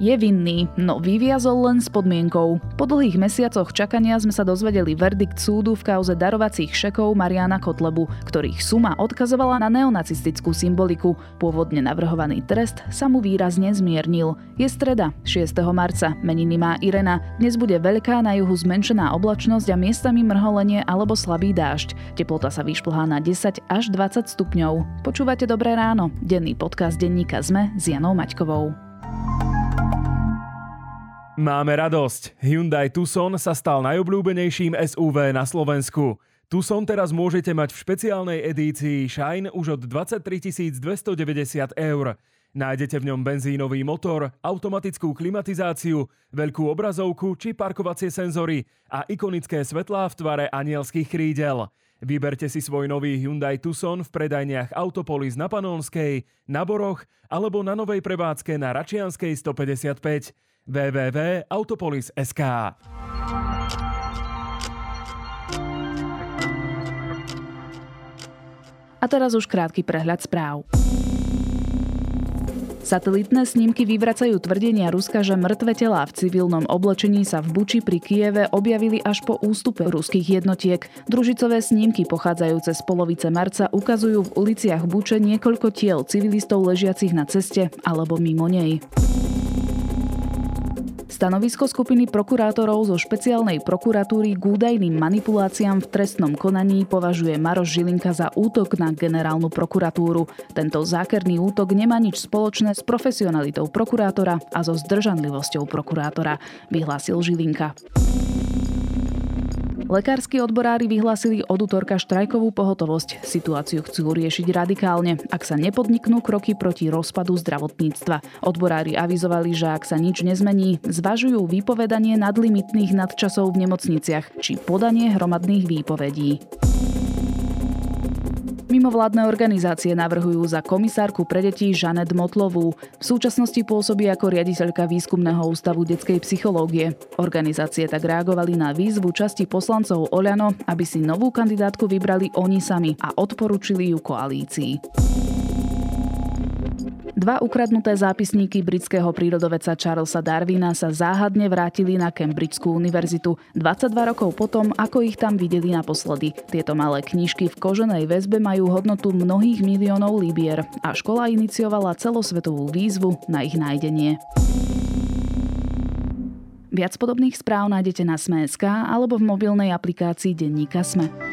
Je vinný, no vyviazol len s podmienkou. Po dlhých mesiacoch čakania sme sa dozvedeli verdikt súdu v kauze darovacích šekov Mariana Kotlebu, ktorých suma odkazovala na neonacistickú symboliku. Pôvodne navrhovaný trest sa mu výrazne zmiernil. Je streda, 6. marca, meniny má Irena. Dnes bude veľká na juhu zmenšená oblačnosť a miestami mrholenie alebo slabý dážď. Teplota sa vyšplhá na 10 až 20 stupňov. Počúvate Dobré ráno, denný podcast denníka ZME s Janou Maťkovou. Máme radosť. Hyundai Tucson sa stal najobľúbenejším SUV na Slovensku. Tucson teraz môžete mať v špeciálnej edícii Shine už od 23 290 eur. Nájdete v ňom benzínový motor, automatickú klimatizáciu, veľkú obrazovku či parkovacie senzory a ikonické svetlá v tvare anielských krídel. Vyberte si svoj nový Hyundai Tucson v predajniach Autopolis na Panonskej, na Boroch alebo na novej prevádzke na Račianskej 155 www.autopolis.sk A teraz už krátky prehľad správ. Satelitné snímky vyvracajú tvrdenia Ruska, že mŕtve telá v civilnom oblečení sa v Buči pri Kieve objavili až po ústupe ruských jednotiek. Družicové snímky pochádzajúce z polovice marca ukazujú v uliciach Buče niekoľko tiel civilistov ležiacich na ceste alebo mimo nej. Stanovisko skupiny prokurátorov zo špeciálnej prokuratúry k údajným manipuláciám v trestnom konaní považuje Maroš Žilinka za útok na generálnu prokuratúru. Tento zákerný útok nemá nič spoločné s profesionalitou prokurátora a so zdržanlivosťou prokurátora, vyhlásil Žilinka. Lekársky odborári vyhlásili od útorka štrajkovú pohotovosť. Situáciu chcú riešiť radikálne, ak sa nepodniknú kroky proti rozpadu zdravotníctva. Odborári avizovali, že ak sa nič nezmení, zvažujú vypovedanie nadlimitných nadčasov v nemocniciach či podanie hromadných výpovedí. Mimovládne organizácie navrhujú za komisárku pre deti Žanet Motlovú. V súčasnosti pôsobí ako riaditeľka výskumného ústavu detskej psychológie. Organizácie tak reagovali na výzvu časti poslancov Oľano, aby si novú kandidátku vybrali oni sami a odporučili ju koalícii. Dva ukradnuté zápisníky britského prírodoveca Charlesa Darwina sa záhadne vrátili na Cambridgeskú univerzitu 22 rokov potom, ako ich tam videli naposledy. Tieto malé knižky v koženej väzbe majú hodnotu mnohých miliónov libier a škola iniciovala celosvetovú výzvu na ich nájdenie. Viac podobných správ nájdete na Sme.sk alebo v mobilnej aplikácii Denníka Sme.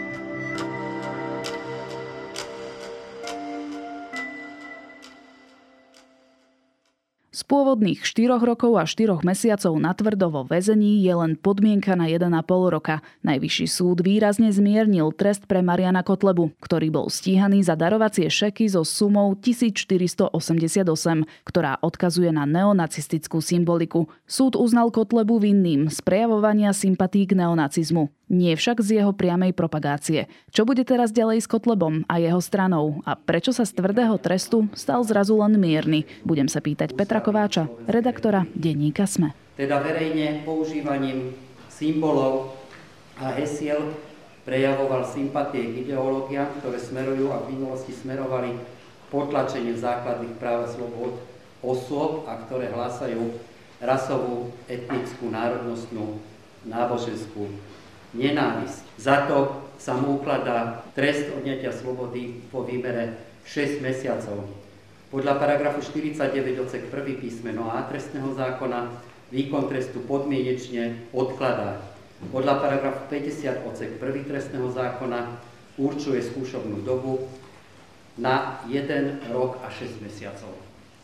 Pôvodných 4 rokov a 4 mesiacov na tvrdo väzení je len podmienka na 1,5 roka. Najvyšší súd výrazne zmiernil trest pre Mariana Kotlebu, ktorý bol stíhaný za darovacie šeky so sumou 1488, ktorá odkazuje na neonacistickú symboliku. Súd uznal Kotlebu vinným z prejavovania sympatí k neonacizmu nie však z jeho priamej propagácie. Čo bude teraz ďalej s Kotlebom a jeho stranou a prečo sa z tvrdého trestu stal zrazu len mierny? Budem sa pýtať Petra Kováča, redaktora denníka SME. Teda verejne používaním symbolov a hesiel prejavoval sympatie k ideológiám, ktoré smerujú a v minulosti smerovali potlačenie základných práv a slobod osôb a ktoré hlásajú rasovú, etnickú, národnostnú, náboženskú nenávisť. Za to sa mu ukladá trest odňatia slobody po výbere 6 mesiacov. Podľa paragrafu 49 odsek 1 písmeno A trestného zákona výkon trestu podmienečne odkladá. Podľa paragrafu 50 odsek 1 trestného zákona určuje skúšobnú dobu na 1 rok a 6 mesiacov.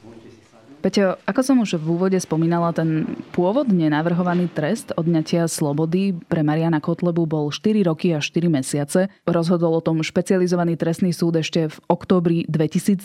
Môžete si Peťo, ako som už v úvode spomínala, ten pôvodne navrhovaný trest odňatia slobody pre Mariana Kotlebu bol 4 roky a 4 mesiace. Rozhodol o tom špecializovaný trestný súd ešte v októbri 2020.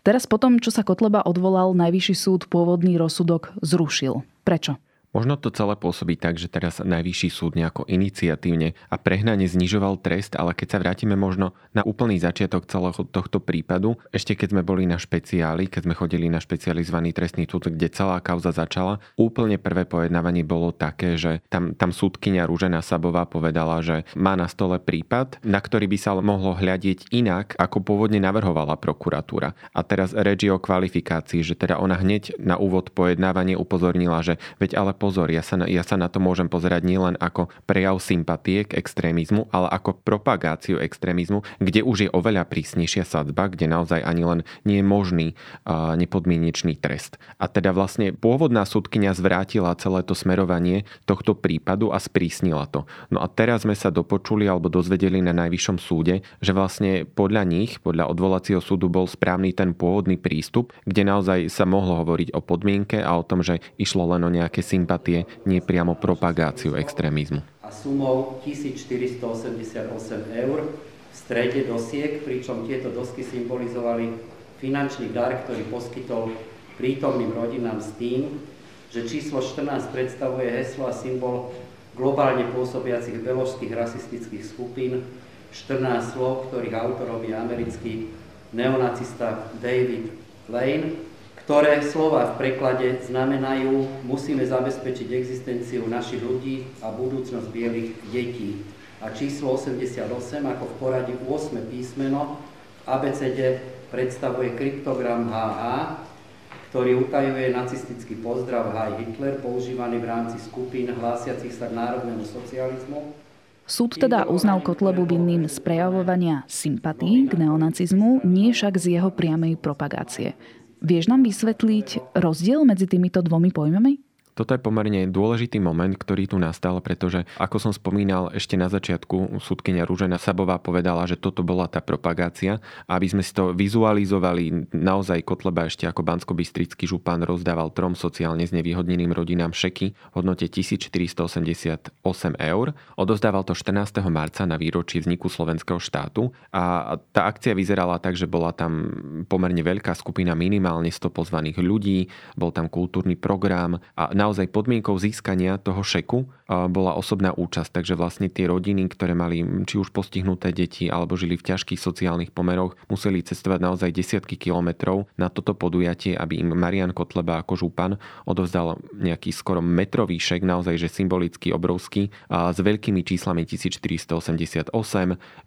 Teraz potom, čo sa Kotleba odvolal, najvyšší súd pôvodný rozsudok zrušil. Prečo? Možno to celé pôsobí tak, že teraz najvyšší súd nejako iniciatívne a prehnane znižoval trest, ale keď sa vrátime možno na úplný začiatok celého tohto prípadu, ešte keď sme boli na špeciáli, keď sme chodili na špecializovaný trestný súd, kde celá kauza začala, úplne prvé pojednávanie bolo také, že tam, tam súdkynia Rúžena Sabová povedala, že má na stole prípad, na ktorý by sa mohlo hľadiť inak, ako pôvodne navrhovala prokuratúra. A teraz reč o kvalifikácii, že teda ona hneď na úvod pojednávanie upozornila, že veď ale pozor, ja sa, na, ja sa na to môžem pozerať nielen ako prejav sympatie k extrémizmu, ale ako propagáciu extrémizmu, kde už je oveľa prísnejšia sadzba, kde naozaj ani len nie je možný uh, nepodmienečný trest. A teda vlastne pôvodná súdkynia zvrátila celé to smerovanie tohto prípadu a sprísnila to. No a teraz sme sa dopočuli alebo dozvedeli na najvyššom súde, že vlastne podľa nich, podľa odvolacieho súdu bol správny ten pôvodný prístup, kde naozaj sa mohlo hovoriť o podmienke a o tom, že išlo len o nejaké sympatie sympatie, nie priamo propagáciu extrémizmu. A sumou 1488 eur v strede dosiek, pričom tieto dosky symbolizovali finančný dar, ktorý poskytol prítomným rodinám s tým, že číslo 14 predstavuje heslo a symbol globálne pôsobiacich beložských rasistických skupín, 14 slov, ktorých autorom je americký neonacista David Lane, ktoré slova v preklade znamenajú musíme zabezpečiť existenciu našich ľudí a budúcnosť bielých detí. A číslo 88 ako v poradí 8 písmeno v ABCD predstavuje kryptogram HH, ktorý utajuje nacistický pozdrav Haj Hitler, používaný v rámci skupín hlásiacich sa k národnému socializmu. Súd teda uznal Kotlebu vinným z prejavovania sympatí k neonacizmu, nie však z jeho priamej propagácie. Vieš nám vysvetliť rozdiel medzi týmito dvomi pojmami? Toto je pomerne dôležitý moment, ktorý tu nastal, pretože ako som spomínal ešte na začiatku, súdkynia Rúžena Sabová povedala, že toto bola tá propagácia. Aby sme si to vizualizovali, naozaj Kotleba ešte ako bansko župan rozdával trom sociálne znevýhodneným rodinám šeky v hodnote 1488 eur. Odozdával to 14. marca na výročí vzniku slovenského štátu a tá akcia vyzerala tak, že bola tam pomerne veľká skupina, minimálne 100 pozvaných ľudí, bol tam kultúrny program a naozaj podmienkou získania toho šeku bola osobná účasť. Takže vlastne tie rodiny, ktoré mali či už postihnuté deti alebo žili v ťažkých sociálnych pomeroch, museli cestovať naozaj desiatky kilometrov na toto podujatie, aby im Marian Kotleba ako župan odovzdal nejaký skoro metrový šek, naozaj že symbolicky obrovský, s veľkými číslami 1488.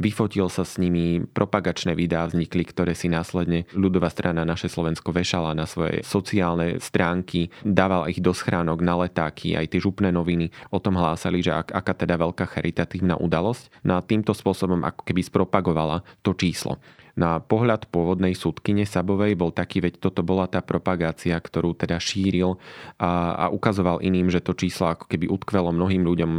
Vyfotil sa s nimi, propagačné videá vznikli, ktoré si následne ľudová strana naše Slovensko vešala na svoje sociálne stránky, dával ich do schrán schránok na letáky, aj tie župné noviny o tom hlásali, že ak, aká teda veľká charitatívna udalosť. No a týmto spôsobom ako keby spropagovala to číslo na pohľad pôvodnej súdkyne Sabovej bol taký, veď toto bola tá propagácia, ktorú teda šíril a, a ukazoval iným, že to číslo ako keby utkvelo mnohým ľuďom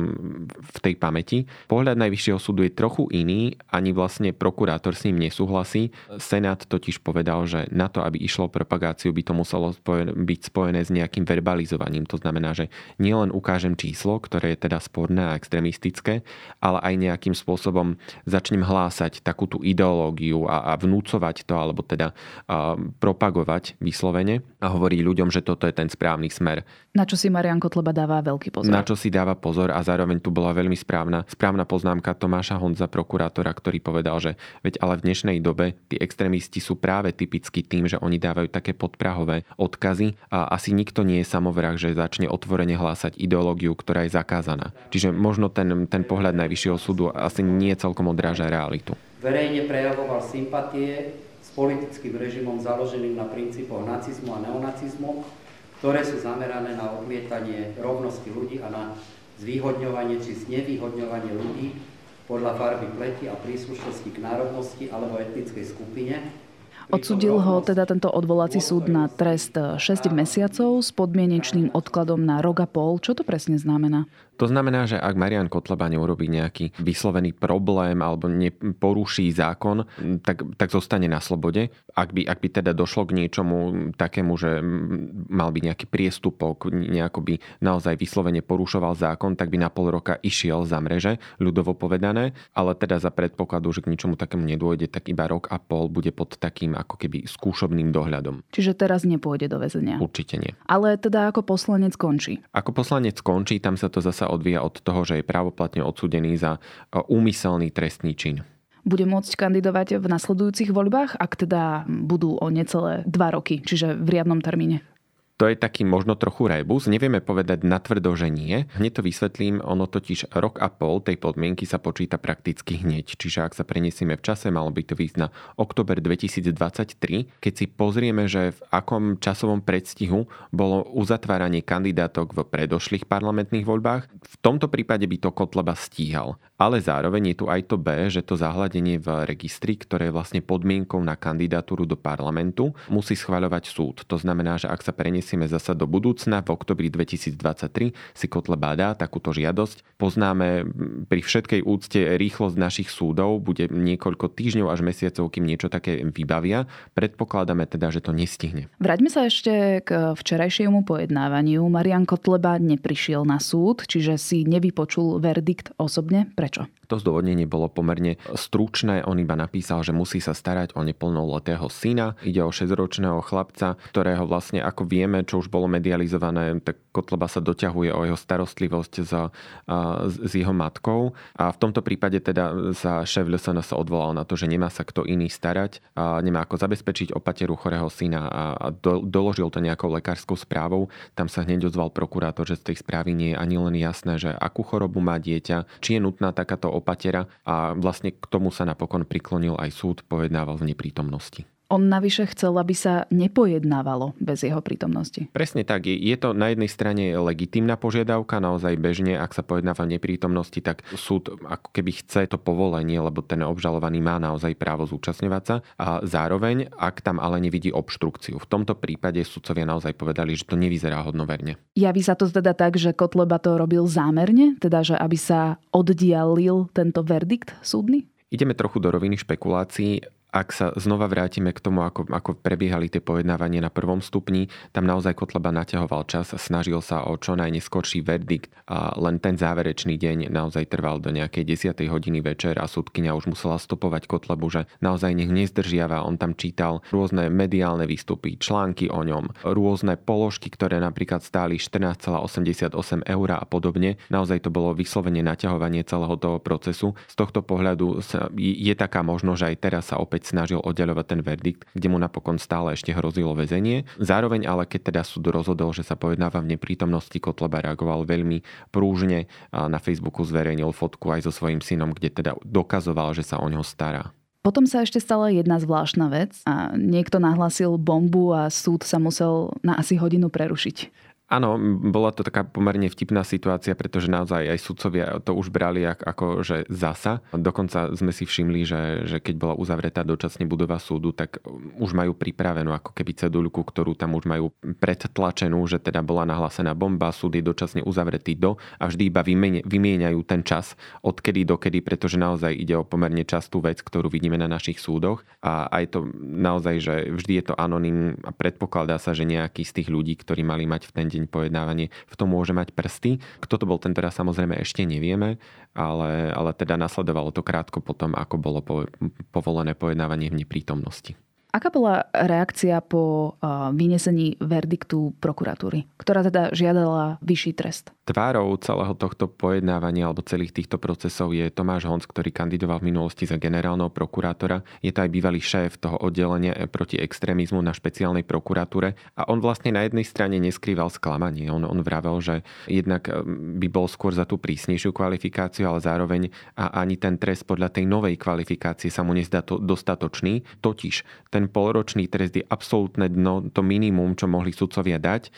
v tej pamäti. Pohľad Najvyššieho súdu je trochu iný, ani vlastne prokurátor s ním nesúhlasí. Senát totiž povedal, že na to, aby išlo propagáciu, by to muselo spojené, byť spojené s nejakým verbalizovaním. To znamená, že nielen ukážem číslo, ktoré je teda sporné a extremistické, ale aj nejakým spôsobom začnem hlásať takú tú ideológiu a vnúcovať to, alebo teda propagovať vyslovene a hovorí ľuďom, že toto je ten správny smer. Na čo si Marian Kotleba dáva veľký pozor. Na čo si dáva pozor a zároveň tu bola veľmi správna, správna poznámka Tomáša Honza, prokurátora, ktorý povedal, že veď ale v dnešnej dobe tí extrémisti sú práve typicky tým, že oni dávajú také podprahové odkazy a asi nikto nie je samovrah, že začne otvorene hlásať ideológiu, ktorá je zakázaná. Čiže možno ten, ten pohľad Najvyššieho súdu asi nie celkom odráža realitu verejne prejavoval sympatie s politickým režimom založeným na princípoch nacizmu a neonacizmu, ktoré sú zamerané na odmietanie rovnosti ľudí a na zvýhodňovanie či znevýhodňovanie ľudí podľa farby pleti a príslušnosti k národnosti alebo etnickej skupine, Odsudil ho teda tento odvolací súd na trest 6 mesiacov s podmienečným odkladom na rok a pol. Čo to presne znamená? To znamená, že ak Marian Kotleba neurobí nejaký vyslovený problém alebo neporuší zákon, tak, tak zostane na slobode. Ak by, ak by teda došlo k niečomu takému, že mal by nejaký priestupok, nejako by naozaj vyslovene porušoval zákon, tak by na pol roka išiel za mreže, ľudovo povedané, ale teda za predpokladu, že k ničomu takému nedôjde, tak iba rok a pol bude pod takým ako keby skúšobným dohľadom. Čiže teraz nepôjde do väzenia? Určite nie. Ale teda ako poslanec končí? Ako poslanec končí, tam sa to zasa odvíja od toho, že je právoplatne odsudený za e, úmyselný trestný čin bude môcť kandidovať v nasledujúcich voľbách, ak teda budú o necelé dva roky, čiže v riadnom termíne? To je taký možno trochu rebus, nevieme povedať natvrdo, že nie. Hneď to vysvetlím, ono totiž rok a pol tej podmienky sa počíta prakticky hneď. Čiže ak sa preniesieme v čase, malo by to výsť na oktober 2023. Keď si pozrieme, že v akom časovom predstihu bolo uzatváranie kandidátok v predošlých parlamentných voľbách, v tomto prípade by to Kotleba stíhal. Ale zároveň je tu aj to B, že to zahľadenie v registri, ktoré je vlastne podmienkou na kandidatúru do parlamentu, musí schváľovať súd. To znamená, že ak sa preniesieme zasa do budúcna, v oktobri 2023 si Kotleba dá takúto žiadosť. Poznáme pri všetkej úcte rýchlosť našich súdov, bude niekoľko týždňov až mesiacov, kým niečo také vybavia. Predpokladáme teda, že to nestihne. Vráťme sa ešte k včerajšiemu pojednávaniu. Marian Kotleba neprišiel na súd, čiže si nevypočul verdikt osobne. Pre Prečo? To zdôvodnenie bolo pomerne stručné. On iba napísal, že musí sa starať o neplnoletého syna. Ide o 6-ročného chlapca, ktorého vlastne, ako vieme, čo už bolo medializované, tak Kotleba sa doťahuje o jeho starostlivosť s, s jeho matkou. A v tomto prípade teda sa šéf LSN sa odvolal na to, že nemá sa kto iný starať, a nemá ako zabezpečiť opateru chorého syna a do, doložil to nejakou lekárskou správou. Tam sa hneď ozval prokurátor, že z tej správy nie je ani len jasné, že akú chorobu má dieťa, či je nutná takáto opatera a vlastne k tomu sa napokon priklonil aj súd, pojednával v neprítomnosti. On navyše chcel, aby sa nepojednávalo bez jeho prítomnosti. Presne tak. Je to na jednej strane legitímna požiadavka, naozaj bežne, ak sa pojednáva v neprítomnosti, tak súd ako keby chce to povolenie, lebo ten obžalovaný má naozaj právo zúčastňovať sa. A zároveň, ak tam ale nevidí obštrukciu. V tomto prípade sudcovia naozaj povedali, že to nevyzerá hodnoverne. Javí sa to teda tak, že Kotleba to robil zámerne, teda že aby sa oddialil tento verdikt súdny? Ideme trochu do roviny špekulácií ak sa znova vrátime k tomu, ako, ako prebiehali tie pojednávanie na prvom stupni, tam naozaj Kotleba naťahoval čas, snažil sa o čo najneskorší verdikt a len ten záverečný deň naozaj trval do nejakej 10. hodiny večer a súdkynia už musela stopovať Kotlebu, že naozaj nech nezdržiava. On tam čítal rôzne mediálne výstupy, články o ňom, rôzne položky, ktoré napríklad stáli 14,88 eur a podobne. Naozaj to bolo vyslovene naťahovanie celého toho procesu. Z tohto pohľadu je taká možnosť, že aj teraz sa opäť snažil oddeľovať ten verdikt, kde mu napokon stále ešte hrozilo väzenie. Zároveň ale keď teda súd rozhodol, že sa pojednáva v neprítomnosti, Kotleba reagoval veľmi prúžne a na Facebooku zverejnil fotku aj so svojím synom, kde teda dokazoval, že sa o neho stará. Potom sa ešte stala jedna zvláštna vec a niekto nahlasil bombu a súd sa musel na asi hodinu prerušiť. Áno, bola to taká pomerne vtipná situácia, pretože naozaj aj sudcovia to už brali ako, že zasa. Dokonca sme si všimli, že, že keď bola uzavretá dočasne budova súdu, tak už majú pripravenú ako keby ceduľku, ktorú tam už majú predtlačenú, že teda bola nahlásená bomba, súd je dočasne uzavretý do a vždy iba vymieňajú ten čas odkedy dokedy, pretože naozaj ide o pomerne častú vec, ktorú vidíme na našich súdoch a aj to naozaj, že vždy je to anonym a predpokladá sa, že nejaký z tých ľudí, ktorí mali mať v ten deň pojednávanie, v tom môže mať prsty. Kto to bol ten teraz samozrejme ešte nevieme, ale, ale teda nasledovalo to krátko potom, ako bolo po, povolené pojednávanie v neprítomnosti. Aká bola reakcia po vynesení verdiktu prokuratúry, ktorá teda žiadala vyšší trest? Tvárou celého tohto pojednávania alebo celých týchto procesov je Tomáš Honc, ktorý kandidoval v minulosti za generálneho prokurátora. Je to aj bývalý šéf toho oddelenia proti extrémizmu na špeciálnej prokuratúre a on vlastne na jednej strane neskrýval sklamanie. On, on vravel, že jednak e, by bol skôr za tú prísnejšiu kvalifikáciu, ale zároveň a ani ten trest podľa tej novej kvalifikácie sa mu nezdá to dostatočný. Totiž ten polročný trest je absolútne dno, to minimum, čo mohli sudcovia dať.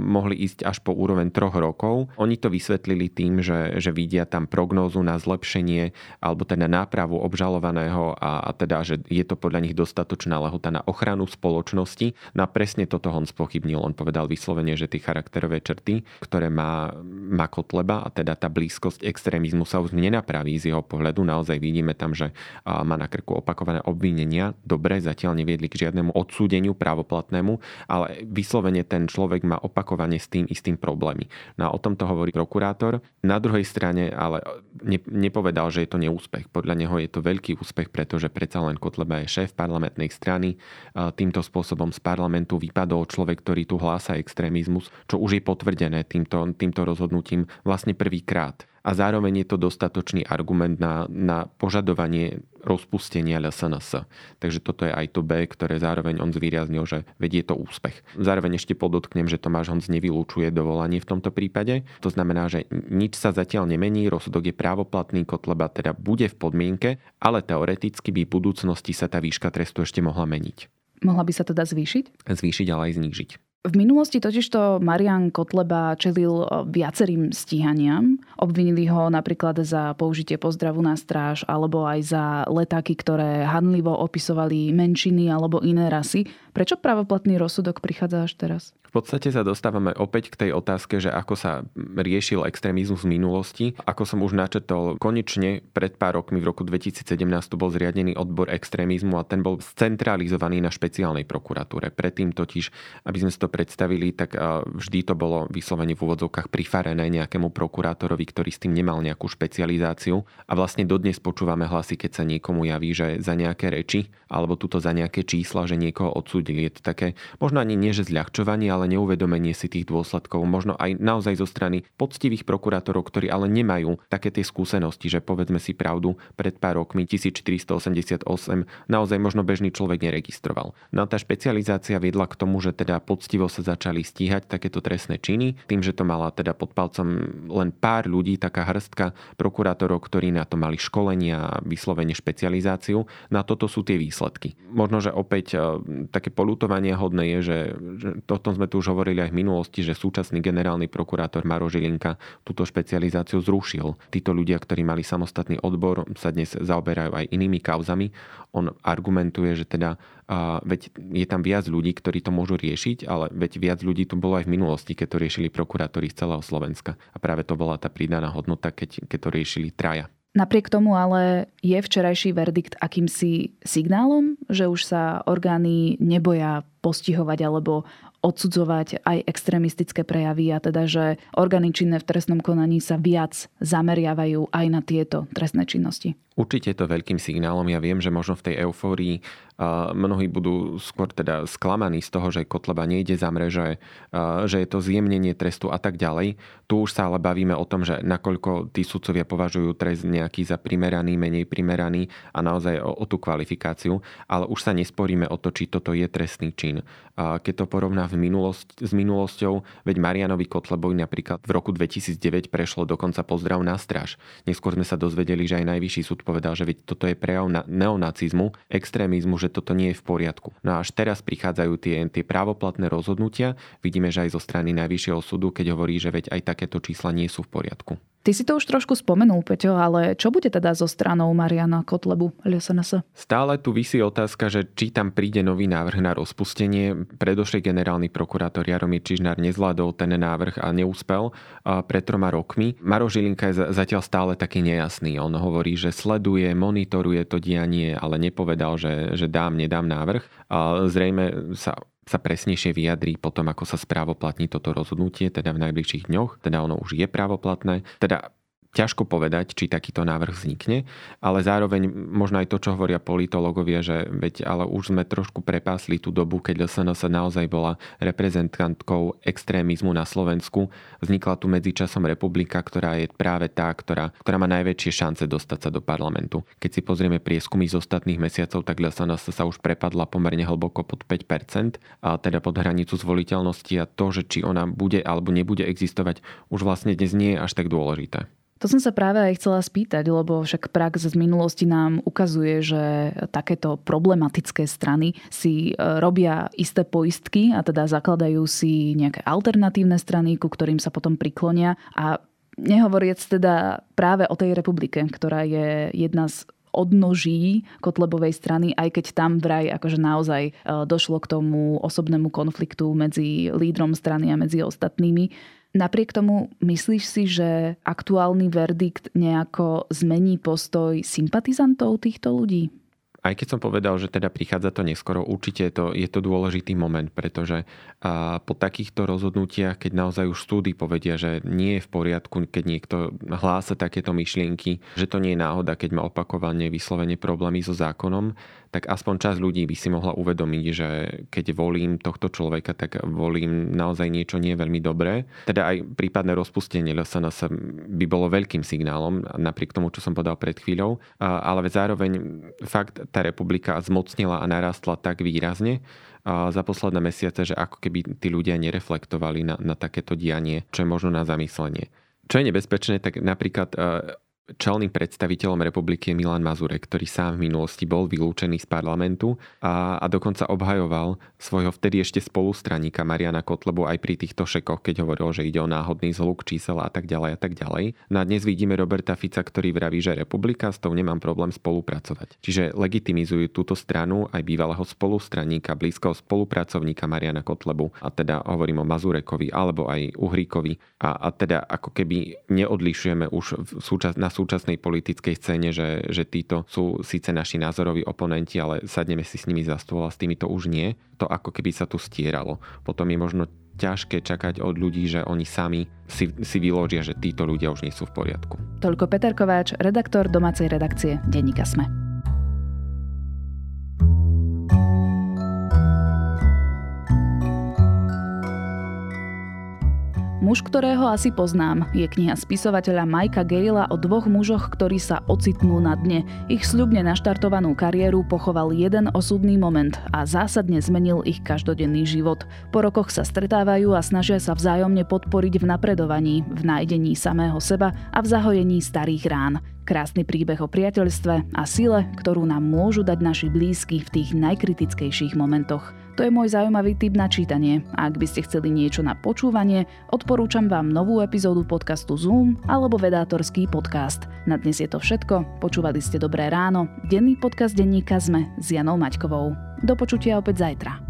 Mohli ísť až po úroveň troch rokov. Oni to vysvetlili tým, že, že vidia tam prognózu na zlepšenie alebo teda nápravu obžalovaného a, a teda, že je to podľa nich dostatočná lehota na ochranu spoločnosti. No presne toto on spochybnil. On povedal vyslovene, že tie charakterové črty, ktoré má, má Kotleba a teda tá blízkosť extrémizmu sa už nenapraví z jeho pohľadu. Naozaj vidíme tam, že má na krku opakované obvinenia. Dobre, zatiaľ neviedli k žiadnemu odsúdeniu právoplatnému, ale vyslovene ten človek má opakovane s tým istým problémy. No a o tomto hovorí prokurátor. Na druhej strane ale ne, nepovedal, že je to neúspech. Podľa neho je to veľký úspech, pretože predsa len Kotleba je šéf parlamentnej strany. Týmto spôsobom z parlamentu vypadol človek, ktorý tu hlása extrémizmus, čo už je potvrdené týmto, týmto rozhodnutím vlastne prvýkrát a zároveň je to dostatočný argument na, na požadovanie rozpustenia LSNS. Takže toto je aj to B, ktoré zároveň on zvýraznil, že vedie to úspech. Zároveň ešte podotknem, že Tomáš Honc nevylúčuje dovolanie v tomto prípade. To znamená, že nič sa zatiaľ nemení, rozsudok je právoplatný, Kotleba teda bude v podmienke, ale teoreticky by v budúcnosti sa tá výška trestu ešte mohla meniť. Mohla by sa teda zvýšiť? Zvýšiť, ale aj znížiť. V minulosti totižto Marian Kotleba čelil e, viacerým stíhaniam. Obvinili ho napríklad za použitie pozdravu na stráž alebo aj za letáky, ktoré hanlivo opisovali menšiny alebo iné rasy. Prečo pravoplatný rozsudok prichádza až teraz? V podstate sa dostávame opäť k tej otázke, že ako sa riešil extrémizmus v minulosti. Ako som už načetol, konečne pred pár rokmi v roku 2017 bol zriadený odbor extrémizmu a ten bol centralizovaný na špeciálnej prokuratúre. Predtým totiž, aby sme si to predstavili, tak vždy to bolo vyslovene v úvodzovkách prifarené nejakému prokurátorovi, ktorý s tým nemal nejakú špecializáciu. A vlastne dodnes počúvame hlasy, keď sa niekomu javí, že za nejaké reči alebo tuto za nejaké čísla, že niekoho odsúdili. Je to také, možno ani nie, že zľahčovanie, ale neuvedomenie si tých dôsledkov. Možno aj naozaj zo strany poctivých prokurátorov, ktorí ale nemajú také tie skúsenosti, že povedzme si pravdu, pred pár rokmi 1488 naozaj možno bežný človek neregistroval. No tá špecializácia viedla k tomu, že teda poctivo sa začali stíhať takéto trestné činy, tým, že to mala teda pod palcom len pár ľudí, taká hrstka prokurátorov, ktorí na to mali školenia a vyslovene špecializáciu. Na toto sú tie výsledky. Možno, že opäť e, také polutovanie hodné je, že, že to, tom sme tu už hovorili aj v minulosti, že súčasný generálny prokurátor Maro Žilinka túto špecializáciu zrušil. Títo ľudia, ktorí mali samostatný odbor, sa dnes zaoberajú aj inými kauzami. On argumentuje, že teda a veď je tam viac ľudí, ktorí to môžu riešiť, ale veď viac ľudí tu bolo aj v minulosti, keď to riešili prokurátori z celého Slovenska. A práve to bola tá pridaná hodnota, keď, keď to riešili traja. Napriek tomu ale je včerajší verdikt akýmsi signálom, že už sa orgány neboja postihovať alebo odsudzovať aj extrémistické prejavy a teda, že orgány činné v trestnom konaní sa viac zameriavajú aj na tieto trestné činnosti. Určite je to veľkým signálom. Ja viem, že možno v tej eufórii mnohí budú skôr teda sklamaní z toho, že Kotleba nejde za mreže, že je to zjemnenie trestu a tak ďalej. Tu už sa ale bavíme o tom, že nakoľko tí sudcovia považujú trest nejaký za primeraný, menej primeraný a naozaj o, o tú kvalifikáciu, ale už sa nesporíme o to, či toto je trestný čin. Keď to porovná v minulosť, s minulosťou, veď Marianovi Kotlebovi napríklad v roku 2009 prešlo dokonca pozdrav na stráž. Neskôr sme sa dozvedeli, že aj najvyšší súd povedal, že veď toto je prejav na neonacizmu, extrémizmu, že toto nie je v poriadku. No a až teraz prichádzajú tie, tie právoplatné rozhodnutia. Vidíme, že aj zo strany Najvyššieho súdu, keď hovorí, že veď aj takéto čísla nie sú v poriadku. Ty si to už trošku spomenul, Peťo, ale čo bude teda so stranou Mariana Kotlebu LSNS? Stále tu vysí otázka, že či tam príde nový návrh na rozpustenie. Predošlý generálny prokurátor Jaromír Čižnár nezvládol ten návrh a neúspel pred troma rokmi. Maro Žilinka je zatiaľ stále taký nejasný. On hovorí, že sleduje, monitoruje to dianie, ale nepovedal, že, že dám, nedám návrh. Zrejme sa sa presnejšie vyjadrí potom, ako sa správoplatní toto rozhodnutie, teda v najbližších dňoch, teda ono už je právoplatné. Teda ťažko povedať, či takýto návrh vznikne, ale zároveň možno aj to, čo hovoria politológovia, že veď ale už sme trošku prepásli tú dobu, keď LSNS naozaj bola reprezentantkou extrémizmu na Slovensku. Vznikla tu medzičasom republika, ktorá je práve tá, ktorá, ktorá má najväčšie šance dostať sa do parlamentu. Keď si pozrieme prieskumy z ostatných mesiacov, tak LSNS sa už prepadla pomerne hlboko pod 5%, a teda pod hranicu zvoliteľnosti a to, že či ona bude alebo nebude existovať, už vlastne dnes nie je až tak dôležité. To som sa práve aj chcela spýtať, lebo však prax z minulosti nám ukazuje, že takéto problematické strany si e, robia isté poistky a teda zakladajú si nejaké alternatívne strany, ku ktorým sa potom priklonia a nehovoriac teda práve o tej republike, ktorá je jedna z odnoží Kotlebovej strany, aj keď tam vraj akože naozaj e, došlo k tomu osobnému konfliktu medzi lídrom strany a medzi ostatnými. Napriek tomu myslíš si, že aktuálny verdikt nejako zmení postoj sympatizantov týchto ľudí? aj keď som povedal, že teda prichádza to neskoro, určite je to, je to dôležitý moment, pretože a po takýchto rozhodnutiach, keď naozaj už súdy povedia, že nie je v poriadku, keď niekto hlása takéto myšlienky, že to nie je náhoda, keď má opakovane vyslovene problémy so zákonom, tak aspoň časť ľudí by si mohla uvedomiť, že keď volím tohto človeka, tak volím naozaj niečo nie veľmi dobré. Teda aj prípadné rozpustenie LSNS by bolo veľkým signálom, napriek tomu, čo som povedal pred chvíľou, ale zároveň fakt tá republika zmocnila a narastla tak výrazne, za posledné mesiace, že ako keby tí ľudia nereflektovali na, na takéto dianie, čo je možno na zamyslenie. Čo je nebezpečné, tak napríklad Čelným predstaviteľom republiky Milan Mazurek, ktorý sám v minulosti bol vylúčený z parlamentu a, a dokonca obhajoval svojho vtedy ešte spolustraníka Mariana Kotlebu aj pri týchto šekoch, keď hovoril, že ide o náhodný zhluk čísel a tak ďalej a tak ďalej. No a dnes vidíme Roberta Fica, ktorý vraví, že republika, s tou nemám problém spolupracovať. Čiže legitimizujú túto stranu aj bývalého spolustraníka, blízkeho spolupracovníka Mariana Kotlebu a teda hovorím o Mazurekovi alebo aj Uhríkovi a, a teda ako keby neodlišujeme už v súčas, na súčasnej politickej scéne, že, že títo sú síce naši názoroví oponenti, ale sadneme si s nimi za stôl a s týmito už nie. To ako keby sa tu stieralo. Potom je možno ťažké čakať od ľudí, že oni sami si, si vyložia, že títo ľudia už nie sú v poriadku. Toľko Peter Kováč, redaktor domácej redakcie Denníka Sme. Muž, ktorého asi poznám, je kniha spisovateľa Majka Gejla o dvoch mužoch, ktorí sa ocitnú na dne. Ich sľubne naštartovanú kariéru pochoval jeden osudný moment a zásadne zmenil ich každodenný život. Po rokoch sa stretávajú a snažia sa vzájomne podporiť v napredovaní, v nájdení samého seba a v zahojení starých rán. Krásny príbeh o priateľstve a sile, ktorú nám môžu dať naši blízky v tých najkritickejších momentoch. To je môj zaujímavý tip na čítanie. A ak by ste chceli niečo na počúvanie, odporúčam vám novú epizódu podcastu Zoom alebo vedátorský podcast. Na dnes je to všetko. Počúvali ste Dobré ráno. Denný podcast denníka sme s Janou Maťkovou. Do počutia opäť zajtra.